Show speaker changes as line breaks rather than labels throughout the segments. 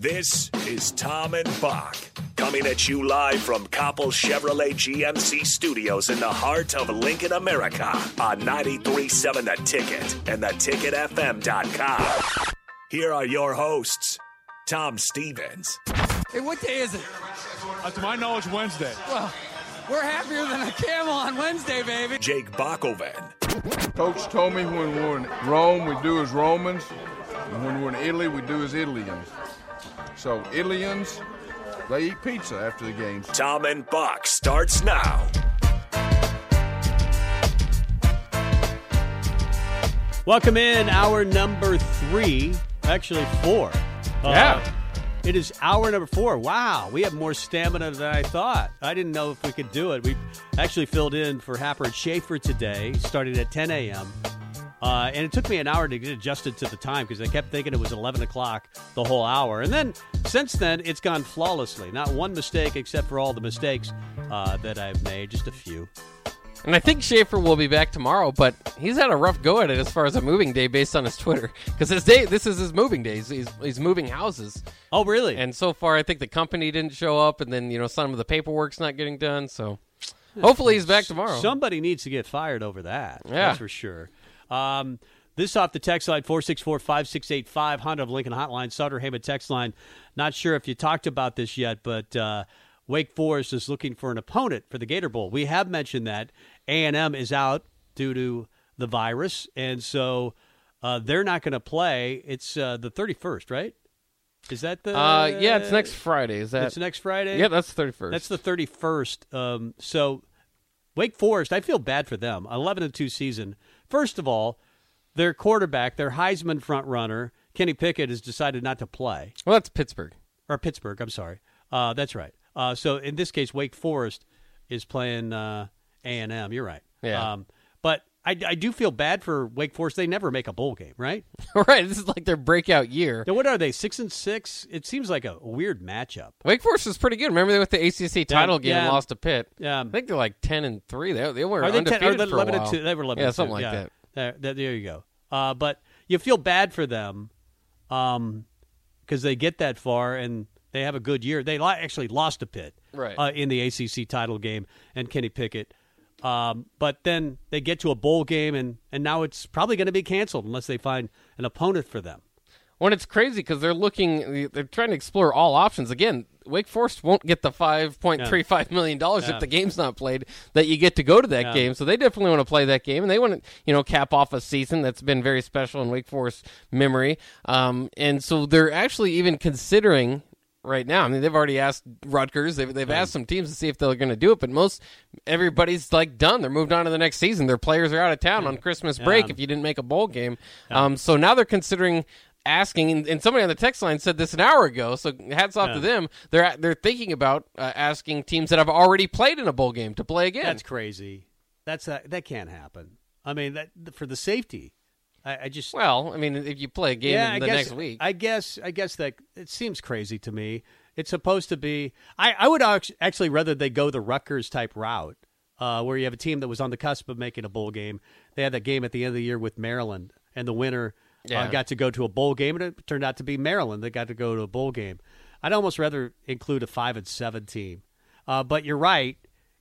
This is Tom and Bock coming at you live from Copple Chevrolet GMC studios in the heart of Lincoln, America on 937 The Ticket and theticketfm.com. Here are your hosts, Tom Stevens
Hey, what day is it?
Uh, to my knowledge, Wednesday.
Well, we're happier than a camel on Wednesday, baby.
Jake Bakoven,
Coach told me when we're in Rome, we do as Romans, and when we're in Italy, we do as Italians. So, Italians, they eat pizza after the games.
Tom and Bock starts now.
Welcome in hour number three, actually four. Uh,
Yeah.
it is hour number four. Wow, we have more stamina than I thought. I didn't know if we could do it. We actually filled in for Happer and Schaefer today, starting at 10 a.m. Uh, and it took me an hour to get adjusted to the time because I kept thinking it was 11 o'clock the whole hour. And then since then, it's gone flawlessly. Not one mistake except for all the mistakes uh, that I've made, just a few.
And I think Schaefer will be back tomorrow, but he's had a rough go at it as far as a moving day based on his Twitter. Because his day, this is his moving day. He's, he's, moving houses.
Oh, really?
And so far, I think the company didn't show up, and then, you know, some of the paperwork's not getting done. So hopefully he's back tomorrow.
Somebody needs to get fired over that.
Yeah.
That's for sure. Um, this off the text line 464 5685 Honda of Lincoln Hotline, Sutter Heyman text line. Not sure if you talked about this yet, but uh, Wake Forest is looking for an opponent for the Gator Bowl. We have mentioned that A&M is out due to the virus, and so uh, they're not going to play. It's uh, the 31st, right? Is that the?
uh, yeah, it's next Friday. Is that?
It's next Friday.
Yeah, that's the 31st.
That's the 31st. Um, so Wake Forest, I feel bad for them. 11 and 2 season. First of all, their quarterback, their Heisman front runner, Kenny Pickett, has decided not to play.
well, that's Pittsburgh.
Or Pittsburgh, I'm sorry. Uh, that's right. Uh, so in this case, Wake Forest is playing uh, A&M. You're right.
Yeah.
Um, but I, I do feel bad for Wake Forest. They never make a bowl game, right?
right. This is like their breakout year.
Now, what are they? Six and six. It seems like a weird matchup.
Wake Forest is pretty good. Remember they went to the ACC title game and lost to Pitt.
Yeah.
I think they're like ten and three. They they were
Are they 10,
undefeated
are they
for a
11 and
while.
2? They were 11
yeah, something
2.
like
yeah.
that.
There, there, you go. Uh, but you feel bad for them because they get that far and they have a good year. They actually lost to Pitt
Right.
uh, in the ACC title game and Kenny Pickett. Um, but then they get to a bowl game and, and now it's probably going to be canceled unless they find an opponent for them.
When it's crazy because they're looking, they're trying to explore all options. Again, Wake Forest won't get the five point three five million dollars
Yeah.
if the game's not played. That you get to go to that
Yeah.
game, so they definitely want to play that game, and they want to, you know, cap off a season that's been very special in Wake Forest memory. Um, and so they're actually even considering right now. I mean, they've already asked Rutgers. They've, they've asked some teams to see if they're going to do it, but most everybody's like done. They're moved on to the next season. Their players are out of town on Christmas break.
Yeah.
If you didn't make a bowl game, um, so now they're considering asking. And, and somebody on the text line said this an hour ago. So hats off to them. They're they're thinking about uh, asking teams that have already played in a bowl game to play again.
That's crazy. That's uh, that can't happen. I mean, that for the safety. I, I just
Well, I mean, if you play a game
yeah,
the
guess,
next week,
I guess I guess that it seems crazy to me. It's supposed to be. I, I would actually rather they go the Rutgers type route, uh, where you have a team that was on the cusp of making a bowl game. They had that game at the end of the year with Maryland, and the winner
Yeah.
uh, got to go to a bowl game, and it turned out to be Maryland that got to go to a bowl game. I'd almost rather include a five and seven team, uh, but you're right.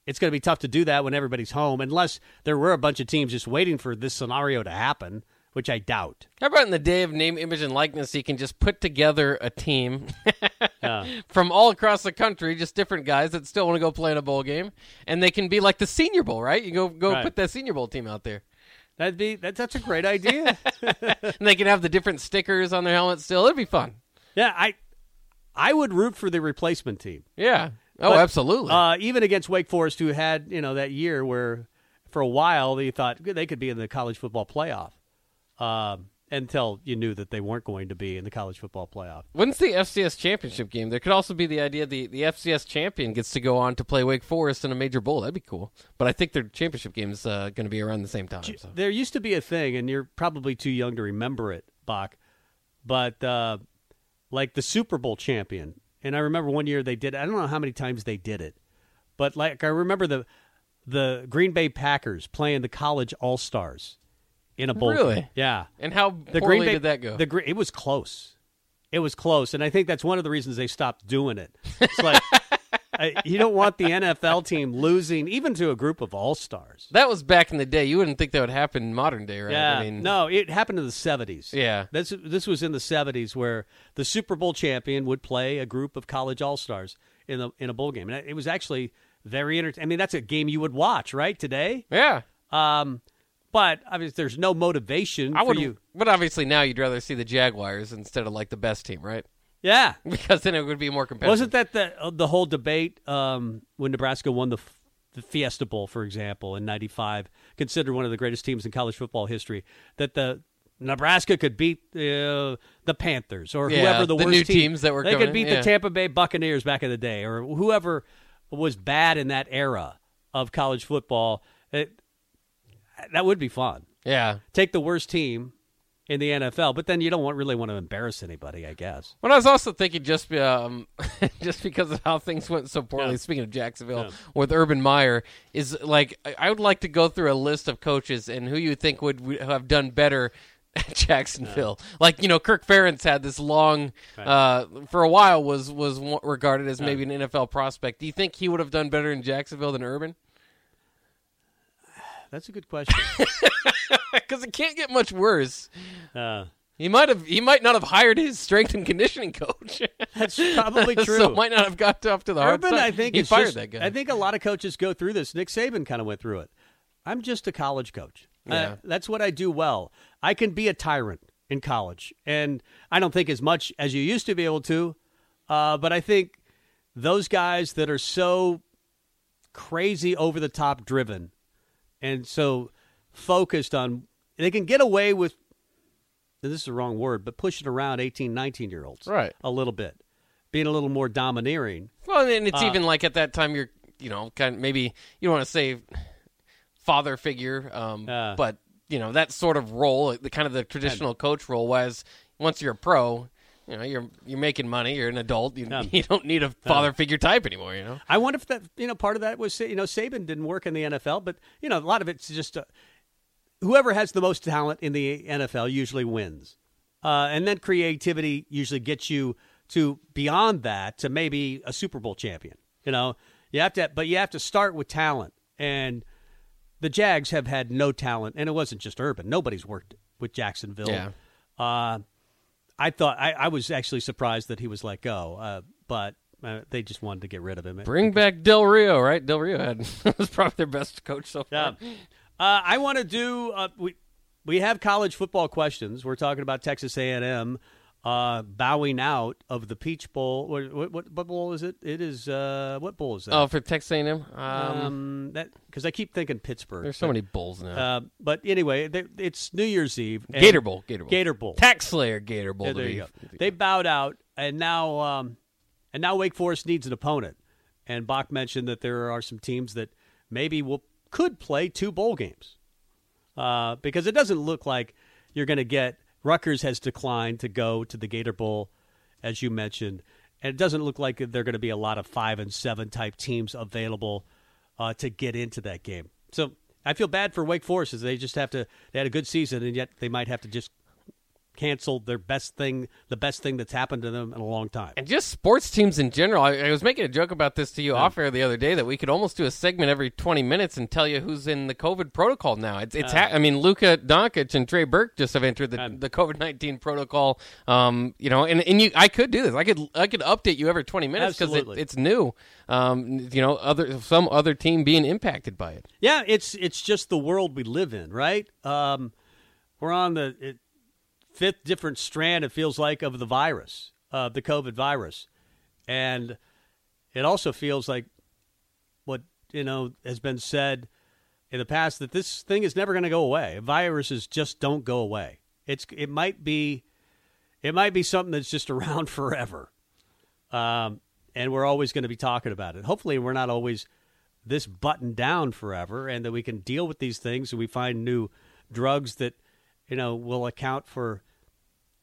It's going to be tough to do that when everybody's home, unless there were a bunch of teams just waiting for this scenario to happen, which I doubt.
How about in the day of name, image, and likeness, you can just put together a team from all across the country, just different guys that still want to go play in a bowl game, and they can be like the Senior Bowl, right? You go go
Right.
put that Senior Bowl team out there,
That'd be that, that's a great idea.
and they can have the different stickers on their helmets. Still, it'd be fun.
yeah, I I would root for the replacement team.
Yeah. Oh,
But,
absolutely.
Uh, even against Wake Forest, who had you know that year where for a while they thought they could be in the college football playoff, um, until you knew that they weren't going to be in the college football playoff.
When's the FCS championship game? There could also be the idea the, the FCS champion gets to go on to play Wake Forest in a major bowl. That'd be cool. But I think their championship game is uh, going to be around the same time. So.
There used to be a thing, and you're probably too young to remember it, Bock, but uh, like the Super Bowl champion. And I remember one year they did. I don't know how many times they did it, but like I remember the the Green Bay Packers playing the college All Stars in a bowl.
Really?
Yeah.
And how
The Green Bay
did that go?
The it was close. It was close, and I think that's one of the reasons they stopped doing it. It's like I, you don't want the NFL team losing even to a group of All Stars.
that was back in the day. You wouldn't think that would happen in modern day, right?
Yeah,
I mean,
no, it happened in the seventies.
Yeah.
this this was in the seventies where the Super Bowl champion would play a group of college all stars in a in a bowl game, and it was actually very entertaining. I mean, that's a game you would watch right today.
Yeah.
Um, but obviously, there's no motivation
I
for
would,
you.
but obviously now you'd rather see the Jaguars instead of like the best team, right?
Yeah,
Because then it would be more competitive.
wasn't that the uh, the whole debate um, when Nebraska won the, f- the Fiesta Bowl, for example, in '95, considered one of the greatest teams in college football history? That the Nebraska could beat uh, the Panthers or
Yeah,
whoever the,
the
worst team-
teams that were
They could
in,
beat
yeah.
the Tampa Bay Buccaneers back in the day, or whoever was bad in that era of college football. It, that would be fun.
Yeah.
Take the worst team in the NFL, but then you don't want, really want to embarrass anybody, I guess.
But I was also thinking just um, just because of how things went so poorly.
Yeah.
Speaking of Jacksonville
Yeah.
with Urban Meyer, is like I- would like to go through a list of coaches and who you think would have done better at Jacksonville. Like you know, Kirk Ferentz had this long uh, for a while was was regarded as maybe an NFL prospect. Do you think he would have done better in Jacksonville than Urban?
That's a good question.
Because it can't get much worse.
uh,
He might have. He might not have hired his strength and conditioning coach.
that's probably true.
so might not have got off to the hard
Urban,
side.
I think
he fired
just-
that guy.
I think a lot of coaches go through this. Nick Saban kind of went through it. I'm just a college coach. Uh,
Yeah.
that's what I do well. I can be a tyrant in college, and I don't think as much as you used to be able to. Uh, but I think those guys that are so crazy over the top driven and so focused on they can get away with this is the wrong word but pushing around 18 19 year olds
Right.
a little bit being a little more domineering
Well, and it's
Uh,
even like at that time you're, you know, kind of maybe you don't want to say father figure, um,
Yeah.
but you know that sort of role, the kind of the traditional coach role. Was once you're a pro, you know, you're you're making money, you're an adult, you,
Yeah.
you don't need a father figure type anymore. You know,
I wonder if that you know part of that was you know Saban didn't work in the NFL, but you know a lot of it's just uh, whoever has the most talent in the NFL usually wins, uh, and then creativity usually gets you to beyond that to maybe a Super Bowl champion. You know, you have to, but you have to start with talent, and the Jags have had no talent, and it wasn't just Urban. Nobody's worked with Jacksonville.
Yeah.
Uh, I thought I, I was actually surprised that he was let go, uh, but uh, they just wanted to get rid of him.
bring back Del Rio, right? Del Rio had was probably their best coach so
Yeah.
far.
Uh, I want to do. Uh, we we have college football questions. We're talking about Texas A and M uh, bowing out of the Peach Bowl. What, what, what, bowl is it? It is. Uh, what bowl is that?
Oh, for Texas A&M, um,
um, that because I keep thinking Pittsburgh.
there's so
but,
many bowls now.
Uh, but anyway, they- it's New Year's Eve.
Gator Bowl, Gator Bowl,
Gator Bowl.
Tax Slayer Gator Bowl.
Yeah, there you go. They bowed out, and now um, and now Wake Forest needs an opponent. And Bock mentioned that there are some teams that maybe will could play two bowl games uh, because it doesn't look like you're going to get Rutgers has declined to go to the Gator Bowl, as you mentioned, and it doesn't look like there are going to be a lot of five and seven type teams available uh, to get into that game. So I feel bad for Wake Forest as they just have to. They had a good season, and yet they might have to just canceled their best thing, the best thing that's happened to them in a long time.
And just sports teams in general. I, I was making a joke about this to you yeah. off air the other day that we could almost do a segment every 20 minutes and tell you who's in the COVID protocol now. It's, it's. Uh, ha- I mean, Luka Doncic and Trey Burke just have entered the, the COVID 19 protocol. Um, you know, and, and you, I could do this. I could, I could update you every 20 minutes because it, it's new. Um, you know, other some other team being impacted by it.
Yeah, it's it's just the world we live in, right? Um, we're on the. It, fifth different strand, it feels like, of the virus, uh, the COVID virus. And it also feels like what, you know, has been said in the past that this thing is never going to go away. Viruses just don't go away. It's it might be it might be something that's just around forever. Um, and we're always going to be talking about it. Hopefully, we're not always this buttoned down forever, and that we can deal with these things and we find new drugs that you know will account for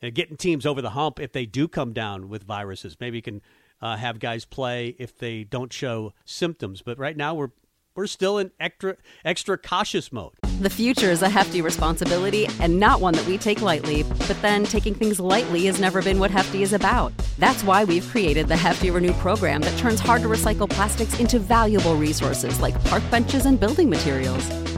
uh, getting teams over the hump if they do come down with viruses. Maybe you can uh, have guys play if they don't show symptoms. But right now we're we're still in extra extra cautious mode.
The future is a hefty responsibility and not one that we take lightly. But then taking things lightly has never been what Hefty is about. That's why we've created the Hefty Renew program that turns hard to recycle plastics into valuable resources like park benches and building materials.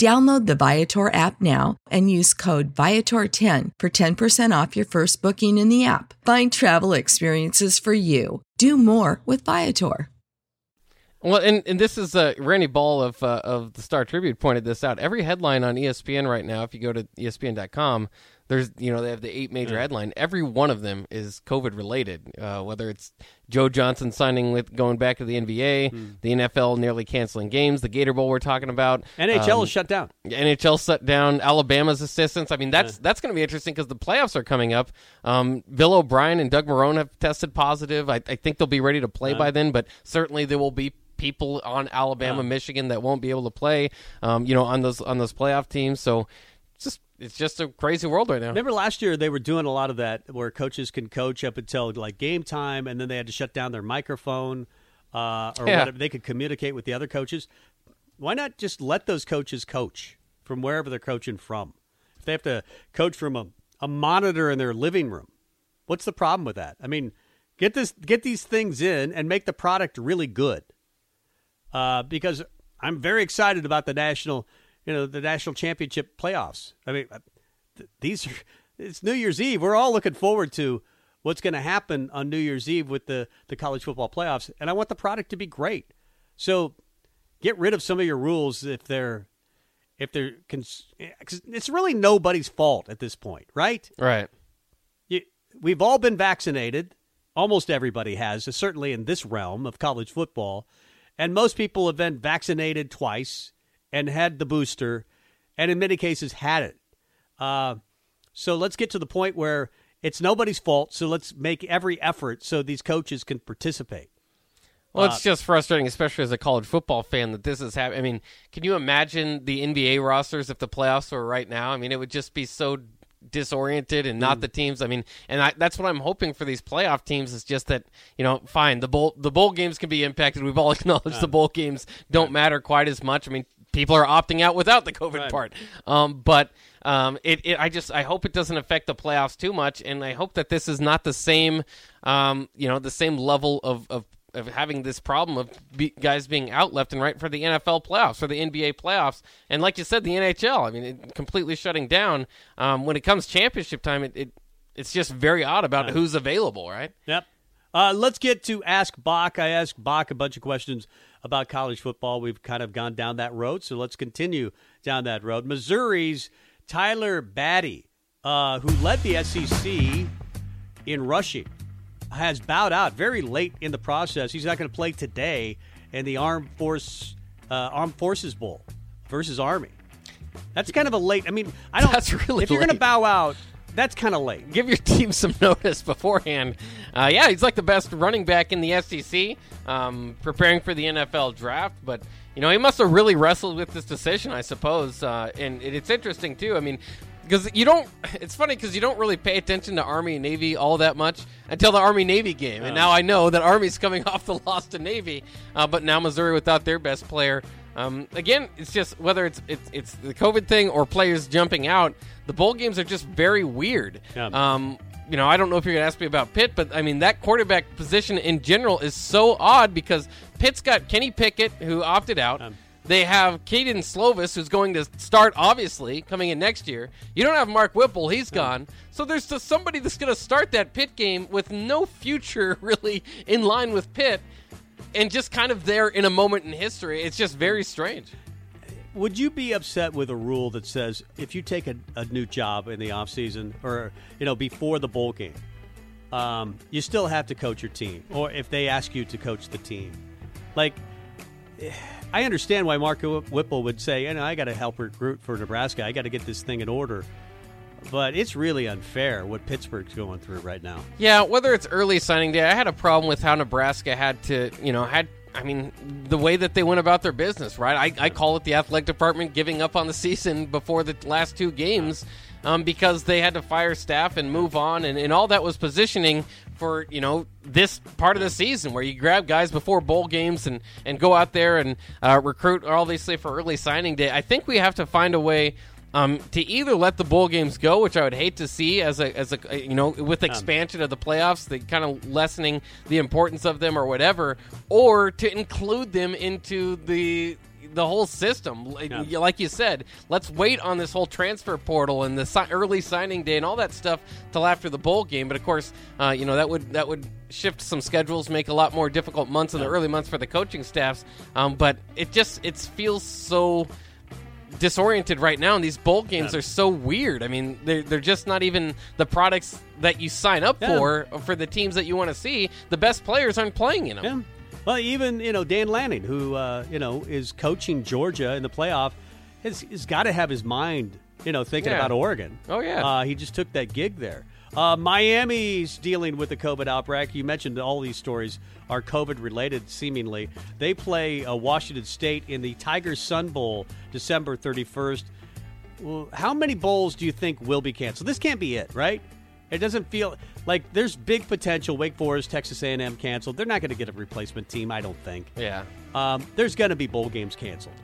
Download the Viator app now and use code Viator10 for 10% off your first booking in the app. Find travel experiences for you. Do more with Viator.
Well, and, and this is uh, Randy Ball of uh, of the Star Tribune pointed this out. Every headline on ESPN right now, if you go to ESPN.com, there's you know they have the eight major yeah. headline. Every one of them is COVID related. Uh, whether it's Joe Johnson signing with going back to the NBA, mm. the NFL nearly canceling games, the Gator Bowl we're talking about,
NHL um, is shut down.
NHL shut down. Alabama's assistants. I mean that's yeah. that's going to be interesting because the playoffs are coming up. Um, Bill O'Brien and Doug Marrone have tested positive. I, I think they'll be ready to play yeah. by then, but certainly there will be people on Alabama, Michigan that won't be able to play. Um, you know on those on those playoff teams. So just it's just a crazy world right now.
Remember last year they were doing a lot of that where coaches can coach up until like game time, and then they had to shut down their microphone uh, or yeah. whatever. They could communicate with the other coaches. Why not just let those coaches coach from wherever they're coaching from? If they have to coach from a, a monitor in their living room, what's the problem with that? I mean, get this get these things in and make the product really good. Uh, because I'm very excited about the national you know the national championship playoffs. I mean, these are it's New Year's Eve. We're all looking forward to what's going to happen on New Year's Eve with the the college football playoffs, and I want the product to be great. So get rid of some of your rules if they're if they're because eh, it's really nobody's fault at this point, right?
Right.
You, we've all been vaccinated. Almost everybody has, certainly in this realm of college football, and most people have been vaccinated twice and had the booster, and in many cases had it. Uh, so let's get to the point where it's nobody's fault. So let's make every effort so these coaches can participate.
Well, it's uh, just frustrating, especially as a college football fan, that this is happening. I mean, can you imagine the NBA rosters if the playoffs were right now? I mean, it would just be so disoriented and not mm. the teams. I mean, and I, that's what I'm hoping for these playoff teams is just that you know, fine, the bowl the bowl games can be impacted. We've all acknowledged the bowl games don't matter quite as much. I mean, people are opting out without the COVID right. part. Um, but Um, it, it, I just, I hope it doesn't affect the playoffs too much, and I hope that this is not the same, um, you know, the same level of, of of having this problem of be, guys being out left and right for the NFL playoffs or the NBA playoffs, and like you said, the NHL. I mean, it, completely shutting down. Um, when it comes championship time, it, it it's just very odd about yeah. who's available, right?
Yep. Uh, let's get to Ask Bock. I asked Bock a bunch of questions about college football. We've kind of gone down that road, so let's continue down that road. Missouri's Tyler Badie, uh, who led the SEC in rushing, has bowed out very late in the process. He's not going to play today in the Armed Force uh, Armed Forces Bowl versus Army. That's kind of a late. I mean, I don't.
That's really.
If you're going to bow out, that's kind of late.
Give your team some notice beforehand. Uh, yeah, he's like the best running back in the SEC, um, preparing for the NFL draft. But you know, he must have really wrestled with this decision, I suppose. Uh, and it's interesting too. I mean, because you don't. It's funny because you don't really pay attention to Army and Navy all that much until the Army Navy game, and now I know that Army's coming off the loss to Navy, uh, but now Missouri without their best player. Um, again, it's just whether it's, it's it's the COVID thing or players jumping out. The bowl games are just very weird. Yeah. Um, you know, I don't know if you're going to ask me about Pitt, but I mean that quarterback position in general is so odd because Pitt's got Kenny Pickett who opted out. Um, they have Kedon Slovis, who's going to start, obviously, coming in next year. You don't have Mark Whipple, he's gone. So there's just somebody that's going to start that Pitt game with no future really in line with Pitt and just kind of there in a moment in history. It's just very strange.
Would you be upset with a rule that says if you take a, a new job in the offseason or, you know, before the bowl game, um, you still have to coach your team, or if they ask you to coach the team? Like, I understand why Mark Whipple would say, you know, I got to help recruit for Nebraska. I got to get this thing in order. But it's really unfair what Pittsburgh's going through right now.
Yeah, whether it's early signing day, I had a problem with how Nebraska had to, you know, had I mean, the way that they went about their business, right? I, I call it the athletic department giving up on the season before the last two games um, because they had to fire staff and move on, and, and all that was positioning for you know this part of the season where you grab guys before bowl games and and go out there and uh, recruit obviously for early signing day. I think we have to find a way um, to either let the bowl games go, which I would hate to see as a as a you know with expansion of the playoffs, the kind of lessening the importance of them or whatever, or to include them into the the whole system. Yeah. Like you said, let's wait on this whole transfer portal and the si- early signing day and all that stuff till after the bowl game. But of course, uh, you know that would that would shift some schedules, make a lot more difficult months in yeah. the early months for the coaching staffs. Um, but it just it feels so disoriented right now, and these bowl games yeah. are so weird. I mean, they're they're just not even the products that you sign up yeah. for for the teams that you want to see. The best players aren't playing in them.
Yeah. Well, even you know Dan Lanning, who uh, you know is coaching Georgia in the playoff, has, has got to have his mind you know thinking about Oregon.
Oh yeah,
uh, he just took that gig there. Uh, Miami's dealing with the COVID outbreak. You mentioned all these stories are COVID related, seemingly. They play uh, Washington State in the Tigers Sun Bowl December 31st. Well, how many bowls do you think will be canceled? This can't be it, right? It doesn't feel like there's big potential. Wake Forest, Texas A&M canceled. They're not going to get a replacement team, I don't think.
Yeah.
Um, there's going to be bowl games canceled.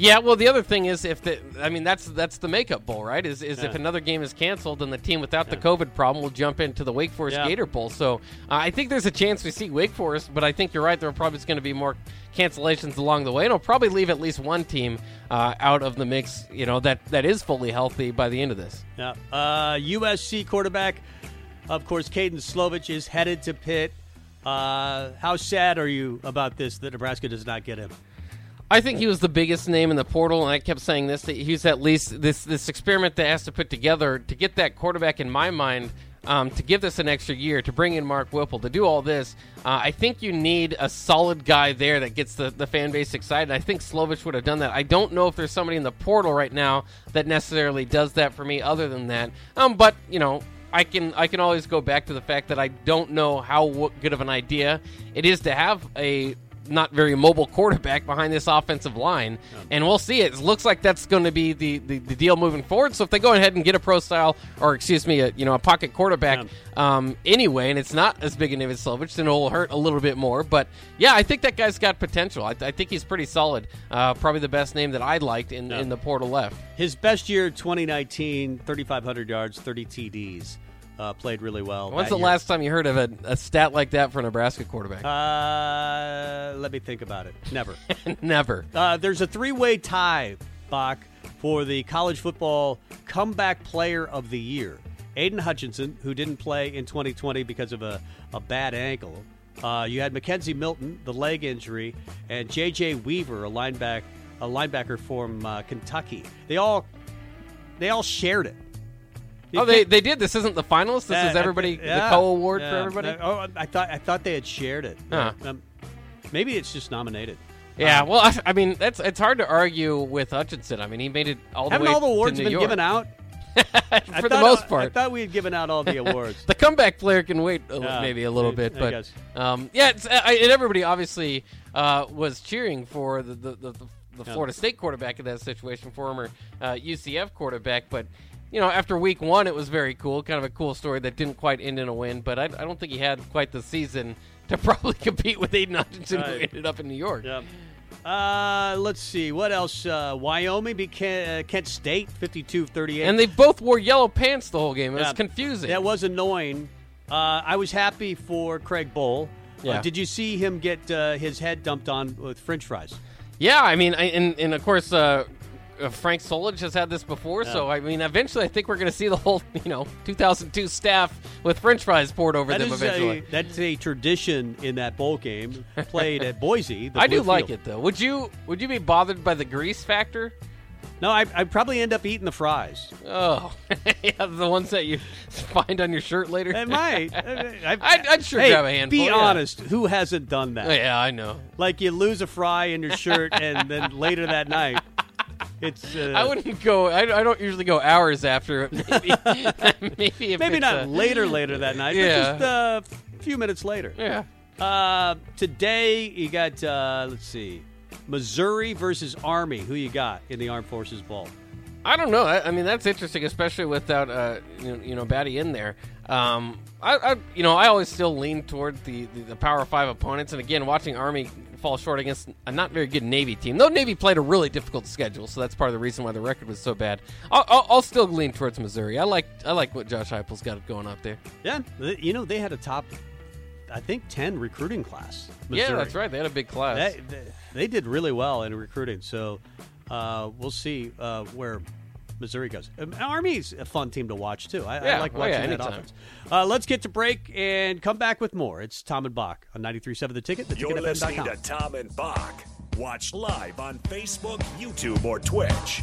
Yeah, well, the other thing is if the, I mean, that's that's the makeup bowl, right? Is is yeah. if another game is canceled, then the team without yeah. the COVID problem will jump into the Wake Forest yeah. Gator Bowl. So uh, I think there's a chance we see Wake Forest, but I think you're right. There are probably going to be more cancellations along the way. And it'll probably leave at least one team uh, out of the mix. You know that that is fully healthy by the end of this.
Yeah. Uh, USC quarterback, of course, Kedon Slovis is headed to Pitt. Uh, how sad are you about this that Nebraska does not get him?
I think he was the biggest name in the portal, and I kept saying this. That he's at least this this experiment that has to put together to get that quarterback in my mind. Um, to give this an extra year, to bring in Mark Whipple, to do all this, uh, I think you need a solid guy there that gets the, the fan base excited. I think Slovis would have done that. I don't know if there's somebody in the portal right now that necessarily does that for me. Other than that, um, but you know, I can I can always go back to the fact that I don't know how good of an idea it is to have a not very mobile quarterback behind this offensive line, and we'll see. It looks like that's going to be the, the, the deal moving forward. So if they go ahead and get a pro style, or excuse me, a, you know, a pocket quarterback um, anyway, and it's not as big a David Slovich, then it will hurt a little bit more. But yeah, I think that guy's got potential. I, I think he's pretty solid. Uh, probably the best name that I liked in, in the portal left.
His best year, 2019, 3,500 yards, 30 TDs. Uh, played really well.
When's the
year.
last time you heard of a, a stat like that for a Nebraska quarterback?
Uh, let me think about it. Never.
Never.
Uh, there's a three-way tie, Bock, for the college football comeback player of the year. Aidan Hutchinson, who didn't play in 2020 because of a, a bad ankle. Uh, you had McKenzie Milton, the leg injury, and J.J. Weaver, a linebacker, a linebacker from uh, Kentucky. They all, they all shared it.
Oh, they, they did. This isn't the finalists. This
Uh,
is everybody
yeah,
the co award
yeah.
for everybody.
Uh, Oh, I thought I thought they had shared it.
Huh.
Um, maybe it's just nominated.
Yeah,
Um,
well, I, I mean, that's it's hard to argue with Hutchinson. I mean, he made it all the way.
haven't all the awards been
York.
given out?
for the most part.
I thought we had given out all the awards.
the comeback player can wait a,
Yeah,
maybe a little
I-
bit, but um, yeah, it's, I, and everybody obviously uh, was cheering for the the, the, the, the
Yeah.
Florida State quarterback in that situation, former uh, UCF quarterback, but. You know, after week one, it was very cool. Kind of a cool story that didn't quite end in a win, but I, I don't think he had quite the season to probably compete with Aidan Hutchinson, who ended up in New York.
Yeah. Uh, let's see. What else? Uh, Wyoming beat Kent, uh, Kent State 52-38.
And they both wore yellow pants the whole game. It
Yeah.
was confusing.
That was annoying. Uh, I was happy for Craig Bohl. Uh,
Yeah.
did you see him get uh, his head dumped on with French fries?
Yeah, I mean, I, and, and of course, Uh, Frank Solich has had this before, so I mean, eventually, I think we're going to see the whole, you know, 2002 staff with French fries poured over
That
them eventually.
a, that's a tradition in that bowl game played at Boise. the
I do
Blue
like it though. Would you Would you be bothered by the grease factor?
No, I, I'd probably end up eating the fries.
Oh, yeah, the ones that you find on your shirt later.
It might. I,
I'd, I'd sure
hey,
grab a handful.
Be
yeah.
honest. Who hasn't done that?
Yeah, I know.
Like you lose a fry in your shirt, and then later that night, it's. Uh,
I wouldn't go. I, I don't usually go hours after. it. Maybe, maybe, if
maybe
it's
not
a-
later, later that night,
Yeah.
but just uh, a few minutes later.
Yeah.
Uh, today you got uh, let's see, Missouri versus Army. Who you got in the Armed Forces Bowl?
I don't know. I, I mean, that's interesting, especially without uh, you know, you know Badie in there. Um, I, I, you know, I always still lean toward the, the, the Power Five opponents, and again, watching Army fall short against a not very good Navy team. Though Navy played a really difficult schedule, so that's part of the reason why the record was so bad. I'll, I'll, I'll still lean towards Missouri. I like I like what Josh Heupel's got going up there.
Yeah, you know they had a top, I think, ten recruiting class. Missouri.
Yeah, that's right. They had a big class.
They, they, they did really well in recruiting, so uh, we'll see uh, where Missouri goes. Um, Army's a fun team to watch too. I, I
Yeah,
like
oh, yeah,
watching that
anytime.
offense. Uh, let's get to break and come back with more. It's Tom and Bock on 93.7 The Ticket.
The You're listening to Tom and Bock. Watch live on Facebook, YouTube, or Twitch.